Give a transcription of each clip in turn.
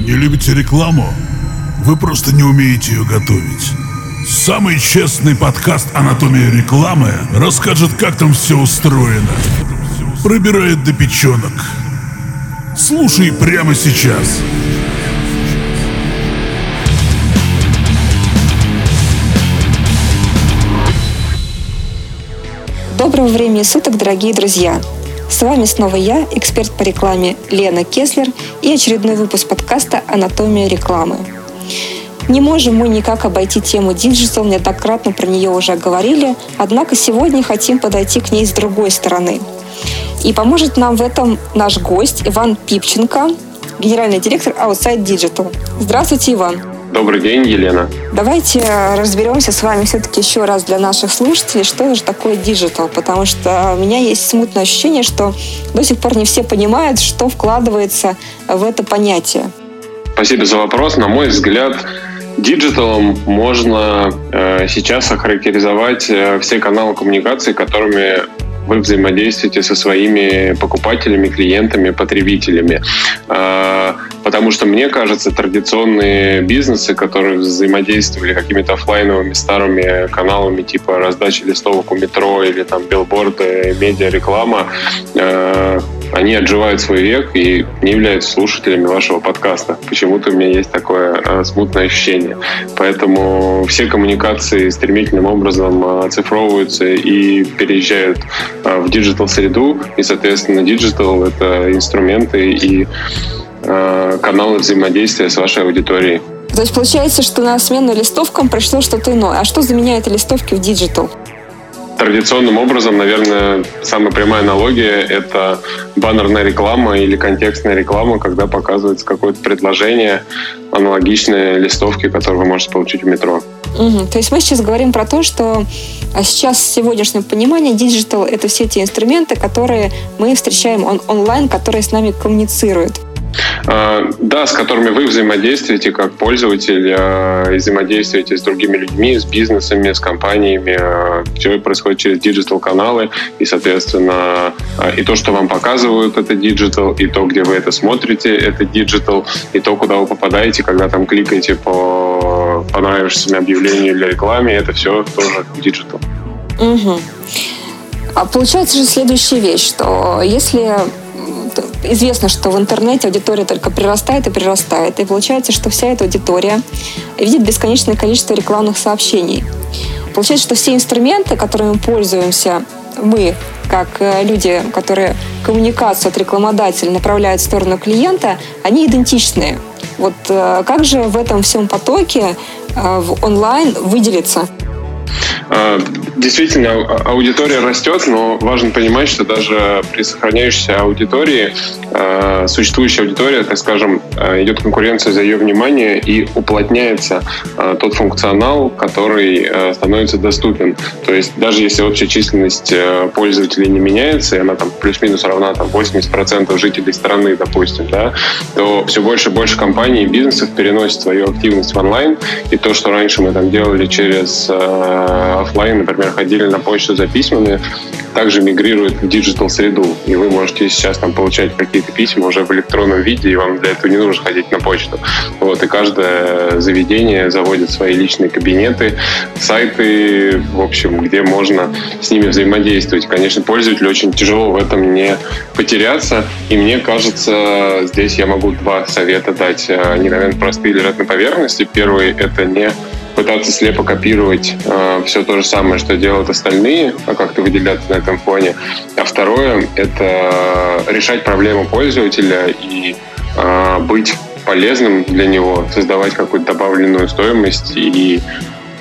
Не любите рекламу? Вы просто не умеете ее готовить. Самый честный подкаст «Анатомия рекламы» расскажет, как там все устроено. Пробирает до печенок. Слушай прямо сейчас. Доброго времени суток, дорогие друзья! С вами снова я, эксперт по рекламе Лена Кеслер и очередной выпуск подкаста «Анатомия рекламы». Не можем мы никак обойти тему диджитал, неоднократно про нее уже говорили, однако сегодня хотим подойти к ней с другой стороны. И поможет нам в этом наш гость Иван Пипченко, генеральный директор Outside Digital. Здравствуйте, Иван. Добрый день, Елена. Давайте разберемся с вами все-таки еще раз для наших слушателей, что же такое диджитал, потому что у меня есть смутное ощущение, что до сих пор не все понимают, что вкладывается в это понятие. Спасибо за вопрос. На мой взгляд, Диджиталом можно э, сейчас охарактеризовать э, все каналы коммуникации, которыми вы взаимодействуете со своими покупателями, клиентами, потребителями. Э, Потому что, мне кажется, традиционные бизнесы, которые взаимодействовали какими-то офлайновыми старыми каналами типа раздачи листовок у метро или там билборды, медиа-реклама, э, они отживают свой век и не являются слушателями вашего подкаста. Почему-то у меня есть такое э, смутное ощущение. Поэтому все коммуникации стремительным образом э, оцифровываются и переезжают э, в диджитал-среду. И, соответственно, диджитал — это инструменты и Э, каналы взаимодействия с вашей аудиторией. То есть получается, что на смену листовкам пришло что-то иное. А что заменяет листовки в диджитал? Традиционным образом, наверное, самая прямая аналогия – это баннерная реклама или контекстная реклама, когда показывается какое-то предложение, аналогичное листовке, которую вы можете получить в метро. Угу. То есть мы сейчас говорим про то, что а сейчас в сегодняшнем понимании диджитал – это все те инструменты, которые мы встречаем он- онлайн, которые с нами коммуницируют. А, да, с которыми вы взаимодействуете как пользователь, а, взаимодействуете с другими людьми, с бизнесами, с компаниями. А, Все происходит через диджитал-каналы, и, соответственно, и то, что вам показывают, это диджитал, и то, где вы это смотрите, это диджитал, и то, куда вы попадаете, когда там кликаете по понравившемуся объявлению или рекламе, это все тоже диджитал. Угу. А получается же следующая вещь, что если известно, что в интернете аудитория только прирастает и прирастает. И получается, что вся эта аудитория видит бесконечное количество рекламных сообщений. Получается, что все инструменты, которыми пользуемся, мы, как э, люди, которые коммуникацию от рекламодателя направляют в сторону клиента, они идентичные. Вот э, как же в этом всем потоке э, в онлайн выделиться? А, действительно, а, аудитория растет, но важно понимать, что даже при сохраняющейся аудитории, а, существующая аудитория, так скажем, идет конкуренция за ее внимание и уплотняется тот функционал, который становится доступен. То есть даже если общая численность пользователей не меняется, и она там плюс-минус равна там 80% жителей страны, допустим, да, то все больше и больше компаний и бизнесов переносят свою активность в онлайн, и то, что раньше мы там делали через офлайн, например, ходили на почту за письмами, также мигрирует в диджитал среду. И вы можете сейчас там получать какие-то письма уже в электронном виде, и вам для этого не нужно ходить на почту. Вот, и каждое заведение заводит свои личные кабинеты, сайты, в общем, где можно с ними взаимодействовать. Конечно, пользователю очень тяжело в этом не потеряться. И мне кажется, здесь я могу два совета дать. Они, наверное, простые лежат на поверхности. Первый — это не пытаться слепо копировать э, все то же самое, что делают остальные, а как-то выделяться на этом фоне. А второе — это решать проблему пользователя и э, быть полезным для него, создавать какую-то добавленную стоимость и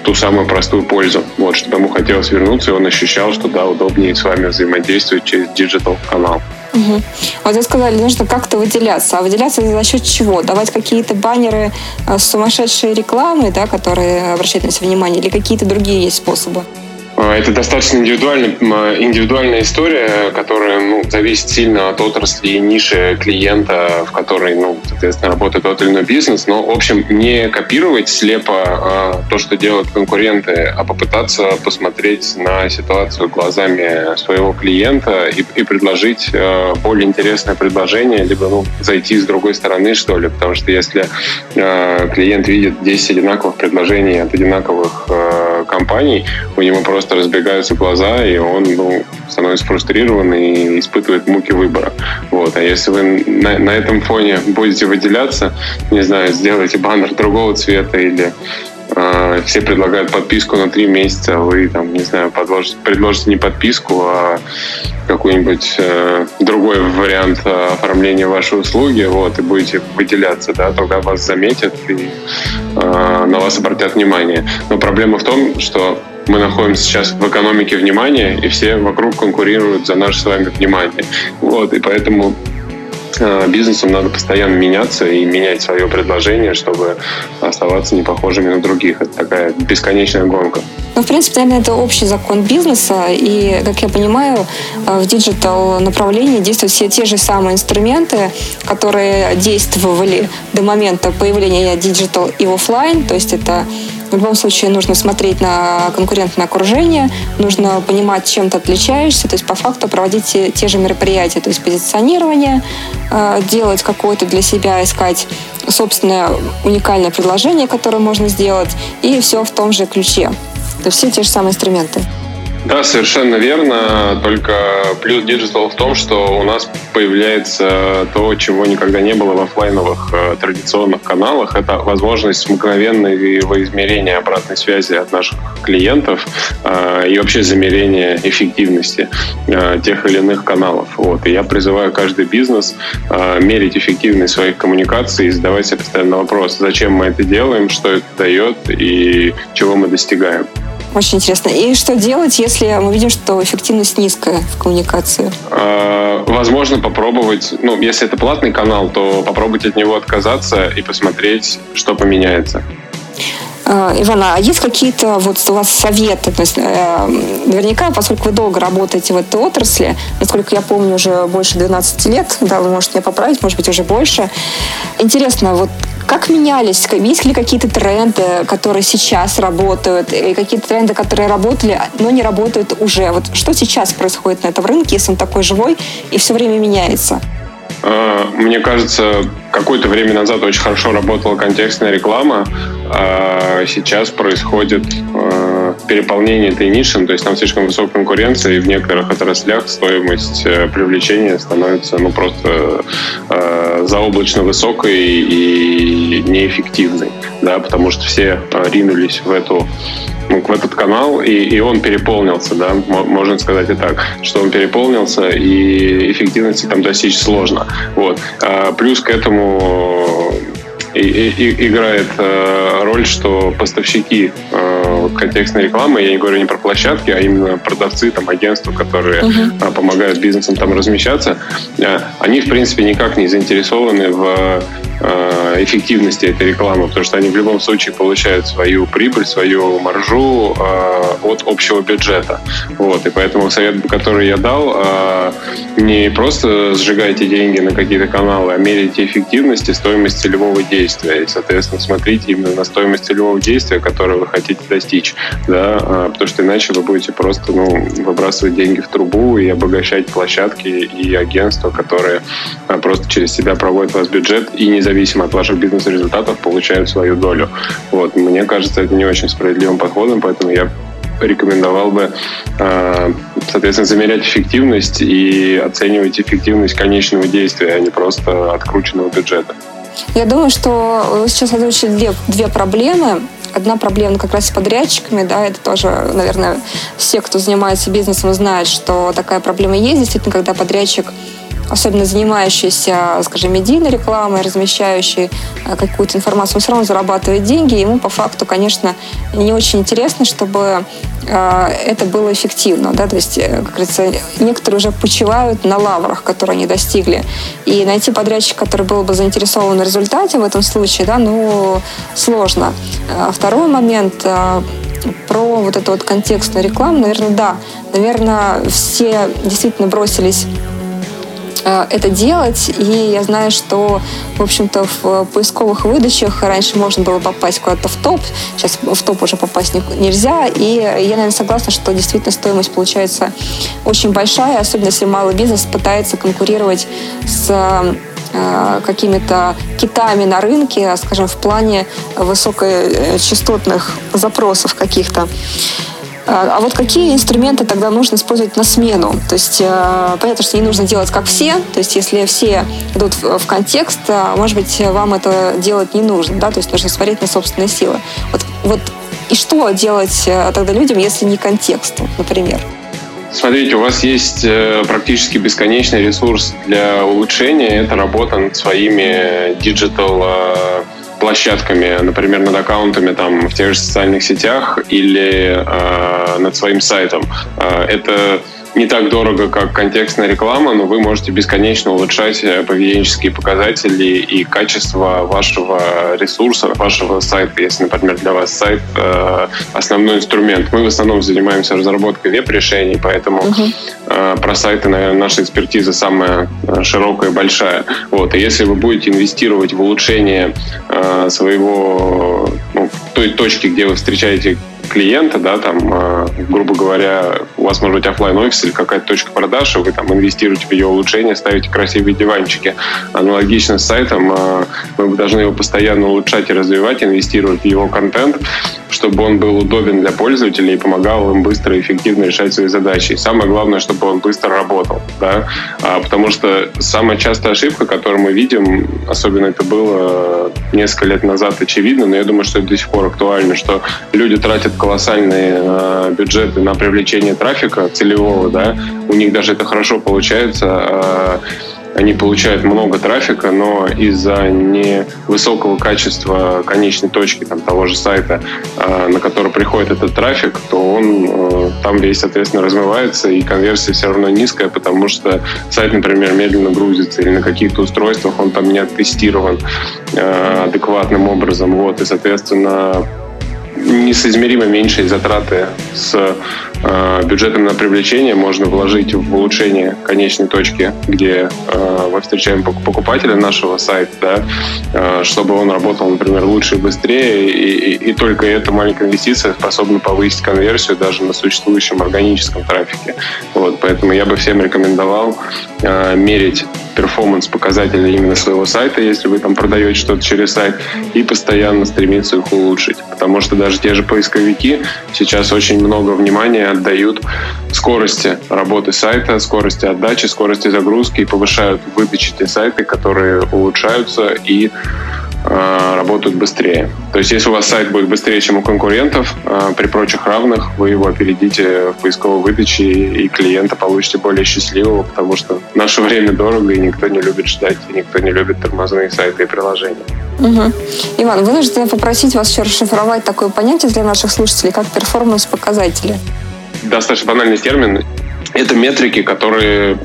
ту самую простую пользу. Вот, чтобы ему хотелось вернуться, и он ощущал, что да, удобнее с вами взаимодействовать через диджитал-канал. Угу. Вот вы сказали, нужно как-то выделяться. А выделяться за счет чего? Давать какие-то баннеры э, с сумасшедшей рекламой, да, которые обращают на себя внимание, или какие-то другие есть способы? А, это достаточно индивидуальная, индивидуальная история, которая ну, зависит сильно от отрасли и ниши клиента, в которой, ну, соответственно, работает тот или иной бизнес. Но, в общем, не копировать слепо а, то, что делают конкуренты, а попытаться посмотреть на ситуацию глазами своего клиента и, и предложить а, более интересное предложение, либо ну, зайти с другой стороны, что ли. Потому что если клиент видит 10 одинаковых предложений от одинаковых компаний, у него просто просто разбегаются глаза, и он ну, становится фрустрирован и испытывает муки выбора. Вот. А если вы на, на этом фоне будете выделяться, не знаю, сделайте баннер другого цвета или э, все предлагают подписку на три месяца, а вы там, не знаю, подложите, предложите не подписку, а какой-нибудь э, другой вариант оформления вашей услуги, вот, и будете выделяться, да, тогда вас заметят и э, на вас обратят внимание. Но проблема в том, что мы находимся сейчас в экономике внимания, и все вокруг конкурируют за наше с вами внимание. Вот, и поэтому э, бизнесам надо постоянно меняться и менять свое предложение, чтобы оставаться не похожими на других. Это такая бесконечная гонка. Ну, в принципе, наверное, это общий закон бизнеса. И, как я понимаю, э, в диджитал направлении действуют все те же самые инструменты, которые действовали до момента появления диджитал и офлайн. То есть это в любом случае нужно смотреть на конкурентное окружение, нужно понимать, чем ты отличаешься, то есть по факту проводить те, те же мероприятия, то есть позиционирование, э, делать какое-то для себя, искать собственное уникальное предложение, которое можно сделать, и все в том же ключе. То есть все те же самые инструменты. Да, совершенно верно. Только плюс диджитал в том, что у нас появляется то, чего никогда не было в офлайновых э, традиционных каналах. Это возможность мгновенного измерения обратной связи от наших клиентов э, и вообще замерения эффективности э, тех или иных каналов. Вот. И я призываю каждый бизнес э, мерить эффективность своих коммуникаций и задавать себе постоянно вопрос, зачем мы это делаем, что это дает и чего мы достигаем. Очень интересно. И что делать, если мы видим, что эффективность низкая в коммуникации? А, возможно, попробовать, ну, если это платный канал, то попробовать от него отказаться и посмотреть, что поменяется. А, Ивана, а есть какие-то вот у вас советы? То есть, э, наверняка, поскольку вы долго работаете в этой отрасли, насколько я помню, уже больше 12 лет, да, вы можете меня поправить, может быть, уже больше. Интересно, вот как менялись? Есть ли какие-то тренды, которые сейчас работают, и какие-то тренды, которые работали, но не работают уже? Вот что сейчас происходит на этом рынке, если он такой живой и все время меняется? А, мне кажется, какое-то время назад очень хорошо работала контекстная реклама, а сейчас происходит а, переполнение этой ниши, то есть там слишком высокая конкуренция, и в некоторых отраслях стоимость э, привлечения становится ну, просто э, заоблачно высокой и неэффективной, да, потому что все ринулись в эту ну, в этот канал, и, и он переполнился, да, можно сказать и так, что он переполнился, и эффективности там достичь сложно. Вот. А плюс к этому и, и, играет э, роль, что поставщики э, контекстной рекламы, я не говорю не про площадки, а именно продавцы, там, агентства, которые uh-huh. э, помогают бизнесам там размещаться, э, они, в принципе, никак не заинтересованы в э, эффективности этой рекламы, потому что они в любом случае получают свою прибыль, свою маржу э, от общего бюджета. Вот, и поэтому совет, который я дал, э, не просто сжигайте деньги на какие-то каналы, а мерите эффективность и стоимость целевого действия действия. И, соответственно, смотрите именно на стоимость целевого действия, которое вы хотите достичь. Да? А, потому что иначе вы будете просто ну, выбрасывать деньги в трубу и обогащать площадки и агентства, которые а, просто через себя проводят ваш бюджет и независимо от ваших бизнес-результатов получают свою долю. Вот. Мне кажется, это не очень справедливым подходом, поэтому я рекомендовал бы, а, соответственно, замерять эффективность и оценивать эффективность конечного действия, а не просто открученного бюджета. Я думаю, что вы сейчас озвучили две, две проблемы. Одна проблема как раз с подрядчиками, да, это тоже, наверное, все, кто занимается бизнесом, знают, что такая проблема есть. Действительно, когда подрядчик особенно занимающийся, скажем, медийной рекламой, размещающий э, какую-то информацию, он все равно зарабатывает деньги. Ему по факту, конечно, не очень интересно, чтобы э, это было эффективно. Да? То есть, э, как говорится, некоторые уже почивают на лаврах, которые они достигли. И найти подрядчика, который был бы заинтересован в результате в этом случае, да, ну, сложно. Второй момент про вот эту вот контекстную рекламу, наверное, да. Наверное, все действительно бросились это делать. И я знаю, что, в общем-то, в поисковых выдачах раньше можно было попасть куда-то в топ, сейчас в топ уже попасть нельзя. И я, наверное, согласна, что действительно стоимость получается очень большая, особенно если малый бизнес пытается конкурировать с э, какими-то китами на рынке, скажем, в плане высокочастотных запросов каких-то. А, а вот какие инструменты тогда нужно использовать на смену? То есть э, понятно, что не нужно делать как все. То есть если все идут в контекст, а, может быть, вам это делать не нужно. Да? То есть нужно смотреть на собственные силы. Вот, вот и что делать э, тогда людям, если не контекст, например? Смотрите, у вас есть э, практически бесконечный ресурс для улучшения. Это работа над своими диджитал площадками, например, над аккаунтами там в тех же социальных сетях или э, над своим сайтом. Э, это не так дорого, как контекстная реклама, но вы можете бесконечно улучшать э, поведенческие показатели и качество вашего ресурса, вашего сайта. Если, например, для вас сайт э, основной инструмент. Мы в основном занимаемся разработкой веб-решений, поэтому uh-huh. э, про сайты, наверное, наша экспертиза самая э, широкая и большая. Вот. И если вы будете инвестировать в улучшение э, своего ну, той точки, где вы встречаете клиента, да, там, э, грубо говоря, у вас может быть офлайн офис или какая-то точка продаж, и вы там инвестируете в ее улучшение, ставите красивые диванчики. Аналогично с сайтом, э, мы должны его постоянно улучшать и развивать, инвестировать в его контент, чтобы он был удобен для пользователей и помогал им быстро и эффективно решать свои задачи. И самое главное, чтобы он быстро работал, да, а, потому что самая частая ошибка, которую мы видим, особенно это было несколько лет назад очевидно, но я думаю, что это до сих пор актуально, что люди тратят колоссальные э, бюджеты на привлечение трафика целевого, да, у них даже это хорошо получается, э, они получают много трафика, но из-за невысокого качества конечной точки там, того же сайта, э, на который приходит этот трафик, то он там весь, соответственно, размывается, и конверсия все равно низкая, потому что сайт, например, медленно грузится, или на каких-то устройствах он там не оттестирован адекватным образом. Вот, и, соответственно, несоизмеримо меньшие затраты с э, бюджетом на привлечение можно вложить в улучшение конечной точки, где э, мы встречаем покупателя нашего сайта, да, э, чтобы он работал, например, лучше и быстрее, и, и, и только эта маленькая инвестиция способна повысить конверсию даже на существующем органическом трафике. Вот, поэтому я бы всем рекомендовал э, мерить перформанс показатели именно своего сайта, если вы там продаете что-то через сайт, и постоянно стремиться их улучшить. Потому что даже те же поисковики сейчас очень много внимания отдают скорости работы сайта, скорости отдачи, скорости загрузки и повышают выдачи те сайты, которые улучшаются и работают быстрее. То есть, если у вас сайт будет быстрее, чем у конкурентов, э, при прочих равных, вы его опередите в поисковой выдаче, и клиента получите более счастливого, потому что наше время дорого, и никто не любит ждать, и никто не любит тормозные сайты и приложения. Угу. Иван, вынуждена попросить вас еще расшифровать такое понятие для наших слушателей, как перформанс-показатели. Достаточно банальный термин. Это метрики, которые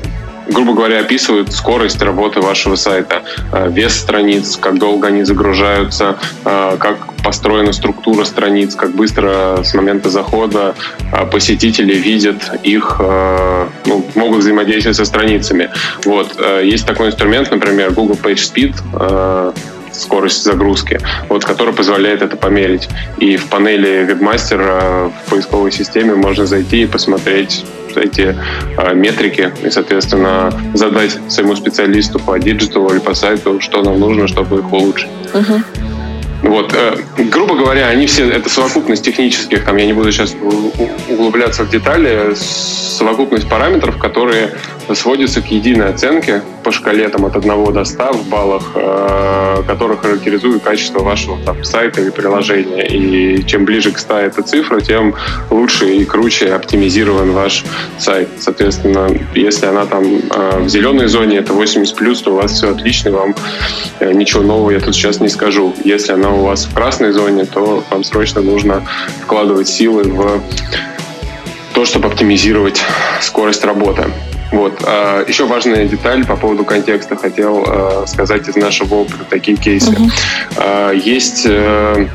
грубо говоря, описывают скорость работы вашего сайта, э, вес страниц, как долго они загружаются, э, как построена структура страниц, как быстро с момента захода э, посетители видят их, ну, могут взаимодействовать со страницами. Вот. Есть такой инструмент, например, Google PageSpeed, скорость загрузки, вот, который позволяет это померить. И в панели вебмастера в поисковой системе можно зайти и посмотреть эти э, метрики и, соответственно, задать своему специалисту по диджиталу или по сайту, что нам нужно, чтобы их улучшить. Uh-huh. Вот, э, грубо говоря, они все, это совокупность технических, там, я не буду сейчас углубляться в детали, совокупность параметров, которые сводятся к единой оценке по шкале там, от 1 до 100 в баллах, э, которые характеризуют качество вашего там, сайта или приложения. И чем ближе к 100 эта цифра, тем лучше и круче оптимизирован ваш сайт. Соответственно, если она там э, в зеленой зоне, это 80+, плюс, то у вас все отлично, вам э, ничего нового я тут сейчас не скажу. Если она у вас в красной зоне, то вам срочно нужно вкладывать силы в то, чтобы оптимизировать скорость работы. Вот. А, еще важная деталь по поводу контекста хотел а, сказать из нашего опыта такие кейсы. Uh-huh. Есть э,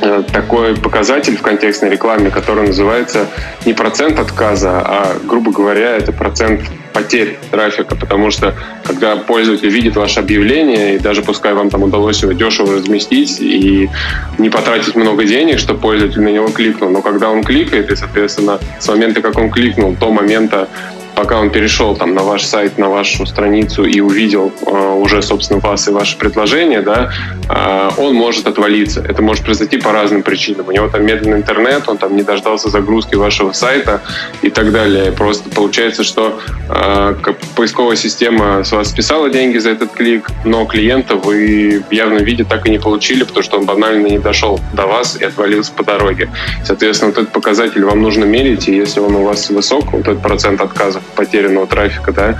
э, такой показатель в контекстной рекламе, который называется не процент отказа, а, грубо говоря, это процент потерь трафика, потому что когда пользователь видит ваше объявление, и даже пускай вам там удалось его дешево разместить и не потратить много денег, что пользователь на него кликнул, но когда он кликает, и, соответственно, с момента, как он кликнул, до момента, пока он перешел там на ваш сайт, на вашу страницу и увидел э, уже, собственно, вас и ваше предложение, да, э, он может отвалиться. Это может произойти по разным причинам. У него там медленный интернет, он там не дождался загрузки вашего сайта и так далее. Просто получается, что э, поисковая система с вас списала деньги за этот клик, но клиента вы в явном виде так и не получили, потому что он банально не дошел до вас и отвалился по дороге. Соответственно, вот этот показатель вам нужно мерить, и если он у вас высок, вот этот процент отказов потерянного трафика, да,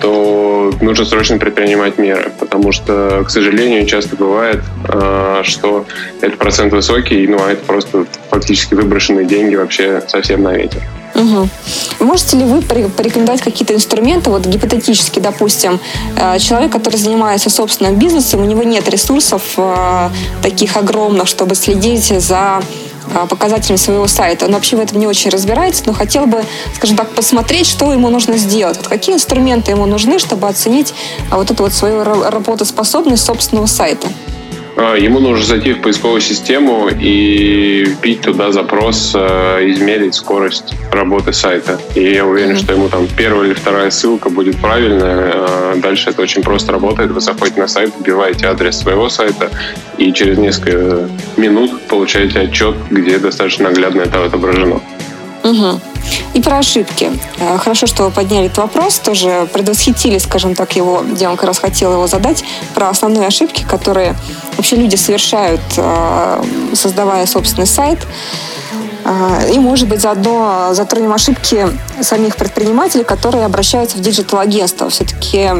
то нужно срочно предпринимать меры, потому что, к сожалению, часто бывает, э, что этот процент высокий, ну, а это просто фактически выброшенные деньги вообще совсем на ветер. Угу. Можете ли вы порекомендовать какие-то инструменты, вот гипотетически, допустим, э, человек, который занимается собственным бизнесом, у него нет ресурсов э, таких огромных, чтобы следить за а, показателями своего сайта. Он вообще в этом не очень разбирается, но хотел бы, скажем так, посмотреть, что ему нужно сделать. Вот какие инструменты ему нужны, чтобы оценить вот эту вот свою работоспособность собственного сайта. А, ему нужно зайти в поисковую систему и вбить туда запрос, э, измерить скорость работы сайта. И я уверен, mm-hmm. что ему там первая или вторая ссылка будет правильная. А дальше это очень просто работает. Вы заходите на сайт, вбиваете адрес своего сайта и через несколько минут получаете отчет, где достаточно наглядно это отображено. Угу. И про ошибки. Э, хорошо, что вы подняли этот вопрос, тоже предвосхитили, скажем так, его, я как раз хотела его задать, про основные ошибки, которые вообще люди совершают, э, создавая собственный сайт. Э, и, может быть, заодно затронем ошибки самих предпринимателей, которые обращаются в диджитал-агентство. Все-таки,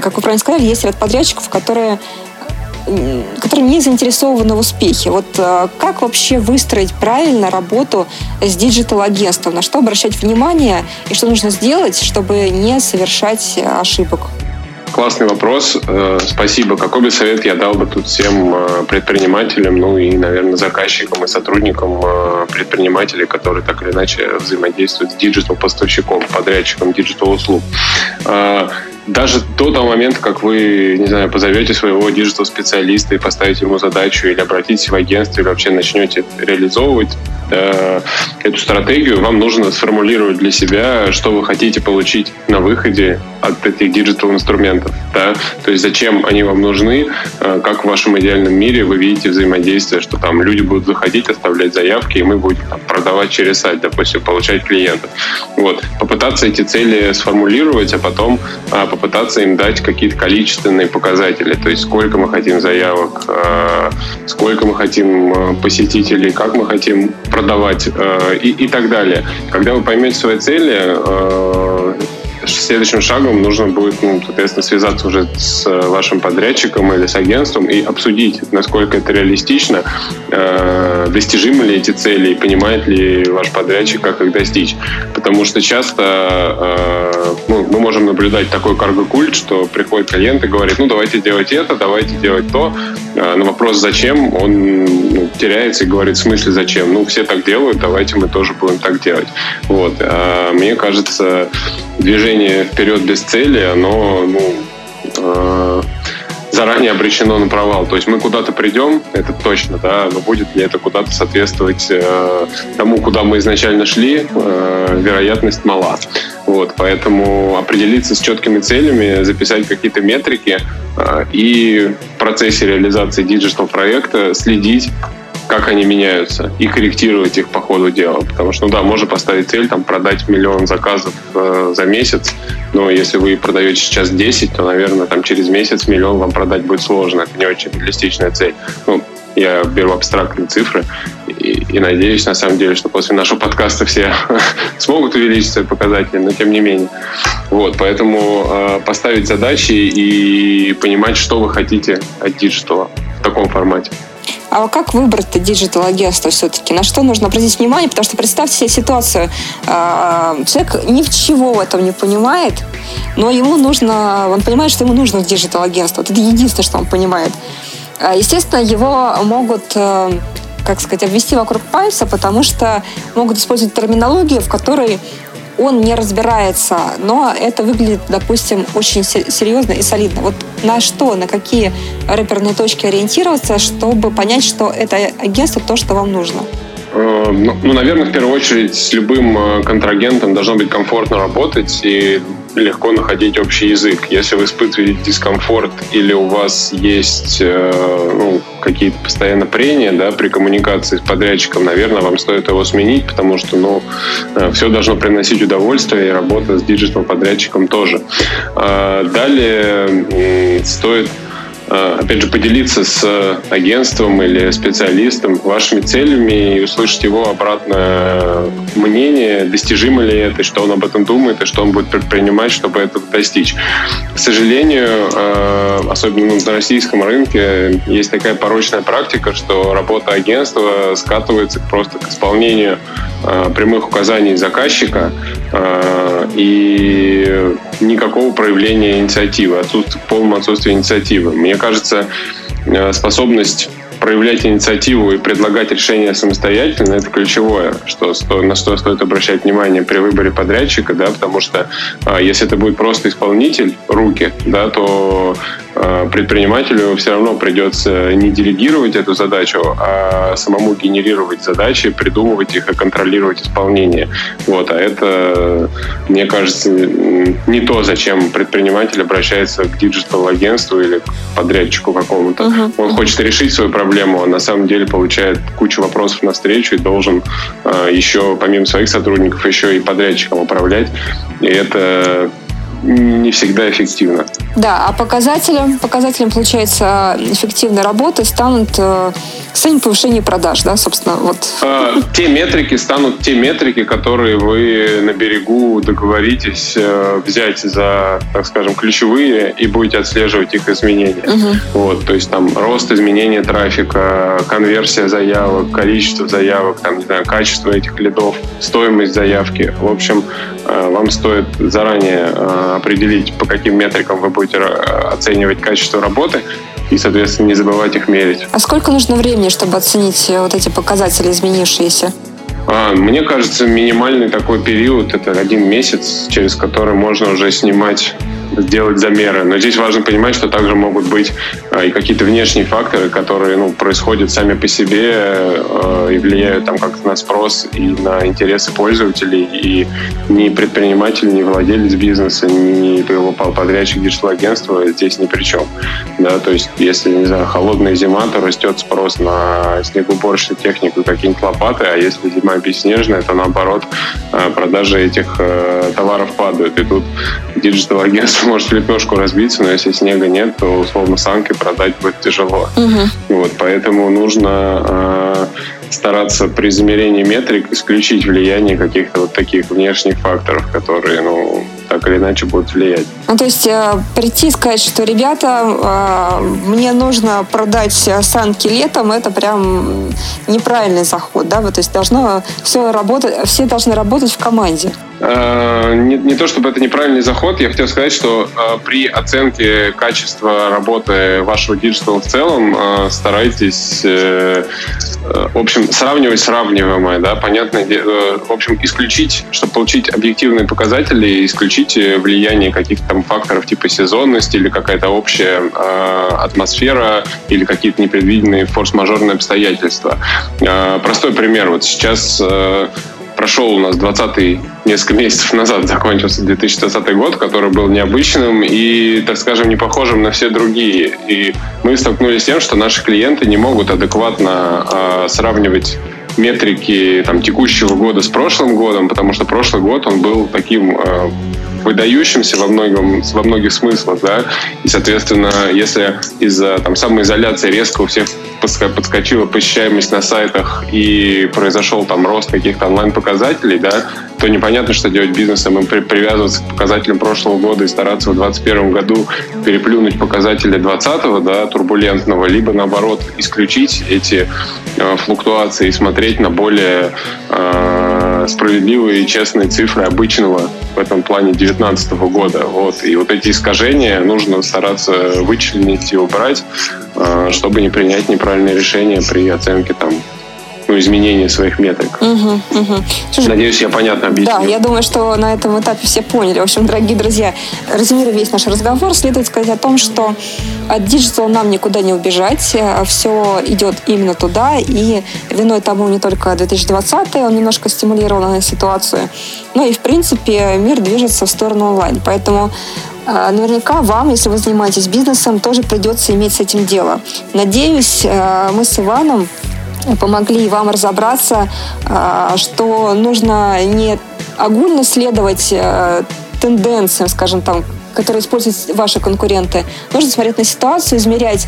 как вы правильно сказали, есть ряд подрядчиков, которые которые не заинтересованы в успехе. Вот э, как вообще выстроить правильно работу с диджитал-агентством? На что обращать внимание и что нужно сделать, чтобы не совершать ошибок? Классный вопрос. Э, спасибо. Какой бы совет я дал бы тут всем э, предпринимателям, ну и, наверное, заказчикам и сотрудникам предпринимателей, которые так или иначе взаимодействуют с диджитал-поставщиком, подрядчиком диджитал-услуг даже до того момента, как вы, не знаю, позовете своего диджитал-специалиста и поставите ему задачу или обратитесь в агентство, или вообще начнете реализовывать э, эту стратегию, вам нужно сформулировать для себя, что вы хотите получить на выходе от этих диджитал-инструментов. Да? То есть зачем они вам нужны, э, как в вашем идеальном мире вы видите взаимодействие, что там люди будут заходить, оставлять заявки, и мы будем там, продавать через сайт, допустим, получать клиентов. Вот. Попытаться эти цели сформулировать, а потом э, попытаться им дать какие-то количественные показатели, то есть сколько мы хотим заявок, э, сколько мы хотим э, посетителей, как мы хотим продавать э, и, и так далее. Когда вы поймете свои цели, следующим шагом нужно будет, ну, соответственно, связаться уже с вашим подрядчиком или с агентством и обсудить, насколько это реалистично, э, достижимы ли эти цели и понимает ли ваш подрядчик, как их достичь. Потому что часто э, ну, мы можем наблюдать такой карго-культ, что приходит клиент и говорит, ну, давайте делать это, давайте делать то. Э, на вопрос, зачем, он ну, теряется и говорит, в смысле зачем? Ну, все так делают, давайте мы тоже будем так делать. Вот. А мне кажется, движение вперед без цели, оно ну, э, заранее обречено на провал. То есть мы куда-то придем, это точно, да, но будет ли это куда-то соответствовать э, тому, куда мы изначально шли, э, вероятность мала. Вот, поэтому определиться с четкими целями, записать какие-то метрики э, и в процессе реализации диджитал проекта следить как они меняются и корректировать их по ходу дела. Потому что, ну да, можно поставить цель, там, продать миллион заказов э, за месяц, но если вы продаете сейчас 10, то, наверное, там через месяц миллион вам продать будет сложно. Это не очень реалистичная цель. Ну, я беру абстрактные цифры и, надеюсь, на самом деле, что после нашего подкаста все смогут увеличить свои показатели, но тем не менее. Вот, поэтому э, поставить задачи и понимать, что вы хотите от диджитала в таком формате. А как выбрать-то диджитал-агентство все-таки? На что нужно обратить внимание? Потому что представьте себе ситуацию. А, человек ни в чего в этом не понимает, но ему нужно, он понимает, что ему нужно диджитал-агентство. Это единственное, что он понимает. А, естественно, его могут э, как сказать, обвести вокруг пальца, потому что могут использовать терминологию, в которой он не разбирается, но это выглядит, допустим, очень серьезно и солидно. Вот на что, на какие рэперные точки ориентироваться, чтобы понять, что это агентство то, что вам нужно? Э, ну, ну, наверное, в первую очередь с любым э, контрагентом должно быть комфортно работать и легко находить общий язык. Если вы испытываете дискомфорт или у вас есть э, ну, какие-то постоянно прения да, при коммуникации с подрядчиком, наверное, вам стоит его сменить, потому что ну, э, все должно приносить удовольствие, и работа с диджитал-подрядчиком тоже. А далее стоит Э, опять же, поделиться с агентством или специалистом вашими целями и услышать его обратное мнение, достижимо ли это, что он об этом думает и что он будет предпринимать, чтобы это достичь. К сожалению, э, особенно на российском рынке, есть такая порочная практика, что работа агентства скатывается просто к исполнению э, прямых указаний заказчика и никакого проявления инициативы, отсутствие, полном отсутствии инициативы. Мне кажется, э, способность проявлять инициативу и предлагать решения самостоятельно, это ключевое, что, на что стоит обращать внимание при выборе подрядчика, да, потому что а, если это будет просто исполнитель, руки, да, то а, предпринимателю все равно придется не делегировать эту задачу, а самому генерировать задачи, придумывать их и контролировать исполнение. Вот, а это, мне кажется, не то, зачем предприниматель обращается к диджитал-агентству или к подрядчику какому-то. Uh-huh. Он хочет решить свою проблему проблему, он на самом деле получает кучу вопросов на встречу и должен э, еще, помимо своих сотрудников, еще и подрядчиком управлять. И это не всегда эффективно. Да, а показателем, показателем получается, эффективной работы станут э, станет повышение продаж, да, собственно, вот. А, те метрики станут те метрики, которые вы на берегу договоритесь э, взять за, так скажем, ключевые и будете отслеживать их изменения. Угу. Вот, то есть там рост изменения трафика, конверсия заявок, количество заявок, там, не знаю, качество этих лидов, стоимость заявки. В общем, э, вам стоит заранее определить, по каким метрикам вы будете оценивать качество работы, и, соответственно, не забывать их мерить. А сколько нужно времени, чтобы оценить э, вот эти показатели изменившиеся? А, мне кажется, минимальный такой период – это один месяц, через который можно уже снимать сделать замеры. Но здесь важно понимать, что также могут быть а, и какие-то внешние факторы, которые ну, происходят сами по себе э, и влияют там как-то на спрос и на интересы пользователей. И ни предприниматель, ни владелец бизнеса, ни подрядчик диджитал-агентства здесь ни при чем. Да, то есть, если, не знаю, холодная зима, то растет спрос на снегоуборочную технику какие-нибудь лопаты, а если зима бесснежная, то наоборот э, продажи этих товаров падают. И тут диджитал-агентство может в лепешку разбиться, но если снега нет, то условно санки продать будет тяжело. Угу. Вот, поэтому нужно э, стараться при измерении метрик исключить влияние каких-то вот таких внешних факторов, которые, ну, так или иначе будут влиять. Ну, то есть э, прийти и сказать, что, ребята, э, мне нужно продать санки летом, это прям неправильный заход, да, вот, то есть должно все работать, все должны работать в команде. Э, не, не то чтобы это неправильный заход, я хотел сказать, что э, при оценке качества работы вашего диджитала в целом э, старайтесь, э, э, в общем, сравнивать сравниваемое, да, понятно, э, в общем, исключить, чтобы получить объективные показатели, исключить влияние каких-то там факторов типа сезонности или какая-то общая э, атмосфера или какие-то непредвиденные форс-мажорные обстоятельства. Э, простой пример. Вот сейчас э, прошел у нас 20 несколько месяцев назад закончился 2020 год, который был необычным и, так скажем, не похожим на все другие. И мы столкнулись с тем, что наши клиенты не могут адекватно э, сравнивать метрики там, текущего года с прошлым годом, потому что прошлый год он был таким э, выдающимся во, многом, во многих смыслах, да, и, соответственно, если из-за там, самоизоляции резко у всех подскочила посещаемость на сайтах и произошел там рост каких-то онлайн-показателей, да, то непонятно, что делать бизнесом, им привязываться к показателям прошлого года и стараться в 2021 году переплюнуть показатели 2020, да, турбулентного, либо наоборот исключить эти э, флуктуации и смотреть на более э, справедливые и честные цифры обычного в этом плане 2019 года. Вот. И вот эти искажения нужно стараться вычленить и убрать, э, чтобы не принять неправильное решение при оценке там ну, изменение своих метрик. Угу, угу. Слушай, Надеюсь, я понятно объяснил. Да, я думаю, что на этом этапе все поняли. В общем, дорогие друзья, резюмируя весь наш разговор, следует сказать о том, что от диджитал нам никуда не убежать. Все идет именно туда, и виной тому не только 2020 он немножко стимулировал ситуацию, но и, в принципе, мир движется в сторону онлайн. Поэтому а, Наверняка вам, если вы занимаетесь бизнесом, тоже придется иметь с этим дело. Надеюсь, а, мы с Иваном помогли вам разобраться, а, что нужно не огульно следовать тенденциям, скажем там, которые используют ваши конкуренты. Нужно смотреть на ситуацию, измерять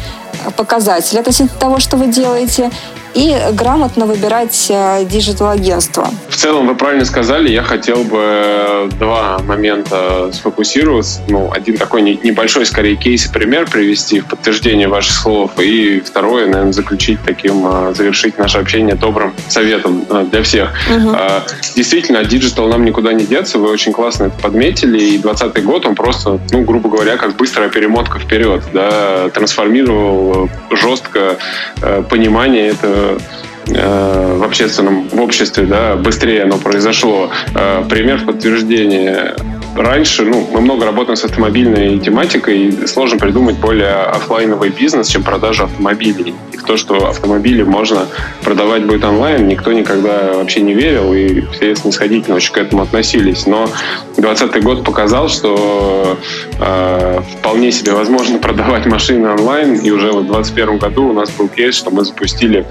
показатели относительно того, что вы делаете, и грамотно выбирать э, диджитал-агентство. В целом, вы правильно сказали, я хотел бы э, два момента сфокусироваться. Ну, один такой небольшой, скорее, кейс и пример привести в подтверждение ваших слов, и второе, наверное, заключить таким, э, завершить наше общение добрым советом для всех. Угу. Действительно, диджитал нам никуда не деться, вы очень классно это подметили, и 2020 год, он просто, ну, грубо говоря, как быстрая перемотка вперед, да, трансформировал жестко понимание этого Э, в общественном, в обществе, да, быстрее оно произошло. Э, пример в подтверждение раньше, ну, мы много работаем с автомобильной тематикой, и сложно придумать более офлайновый бизнес, чем продажа автомобилей. И в то, что автомобили можно продавать будет онлайн, никто никогда вообще не верил, и все снисходительно очень к этому относились. Но 2020 год показал, что э, вполне себе возможно продавать машины онлайн, и уже в 2021 году у нас был кейс, что мы запустили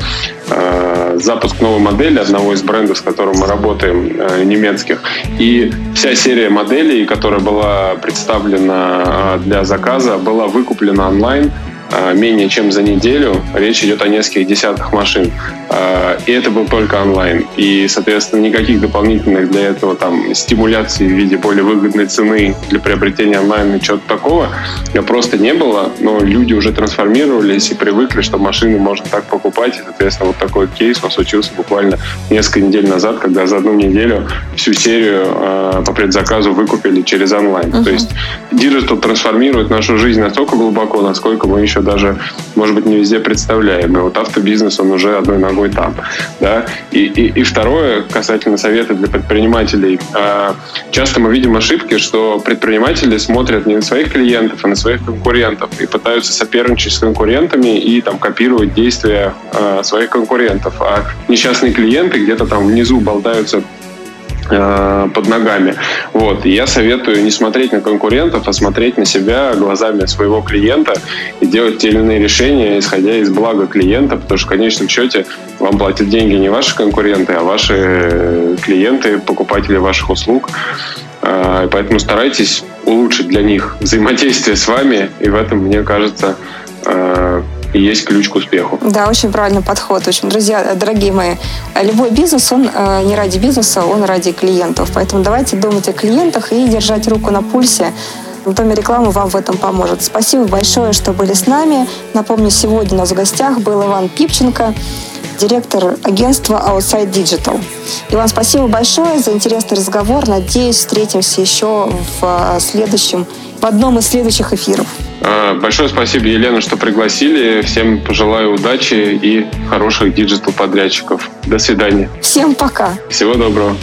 э, запуск новой модели одного из брендов, с которым мы работаем, э, немецких, и вся серия моделей моделей, которая была представлена а, для заказа, была выкуплена онлайн менее чем за неделю. Речь идет о нескольких десятках машин. А, и это был только онлайн. И, соответственно, никаких дополнительных для этого там стимуляций в виде более выгодной цены для приобретения онлайн и чего-то такого просто не было. Но люди уже трансформировались и привыкли, что машины можно так покупать. И, соответственно, вот такой кейс он случился буквально несколько недель назад, когда за одну неделю всю серию э, по предзаказу выкупили через онлайн. Uh-huh. То есть диджитал трансформирует нашу жизнь настолько глубоко, насколько мы еще даже, может быть, не везде представляем. И вот автобизнес, он уже одной ногой там. Да? И, и, и второе, касательно совета для предпринимателей. А, часто мы видим ошибки, что предприниматели смотрят не на своих клиентов, а на своих конкурентов и пытаются соперничать с конкурентами и там копировать действия а, своих конкурентов. А несчастные клиенты где-то там внизу болтаются под ногами. Вот. И я советую не смотреть на конкурентов, а смотреть на себя глазами своего клиента и делать те или иные решения, исходя из блага клиента, потому что в конечном счете вам платят деньги не ваши конкуренты, а ваши клиенты, покупатели ваших услуг. Э, поэтому старайтесь улучшить для них взаимодействие с вами, и в этом, мне кажется, э, и есть ключ к успеху. Да, очень правильный подход. В общем, друзья, дорогие мои, любой бизнес, он э, не ради бизнеса, он ради клиентов. Поэтому давайте думать о клиентах и держать руку на пульсе. В Доме рекламы вам в этом поможет. Спасибо большое, что были с нами. Напомню, сегодня у нас в гостях был Иван Пипченко, директор агентства Outside Digital. Иван, спасибо большое за интересный разговор. Надеюсь, встретимся еще в следующем, в одном из следующих эфиров. А, большое спасибо, Елена, что пригласили. Всем пожелаю удачи и хороших диджитал-подрядчиков. До свидания. Всем пока. Всего доброго.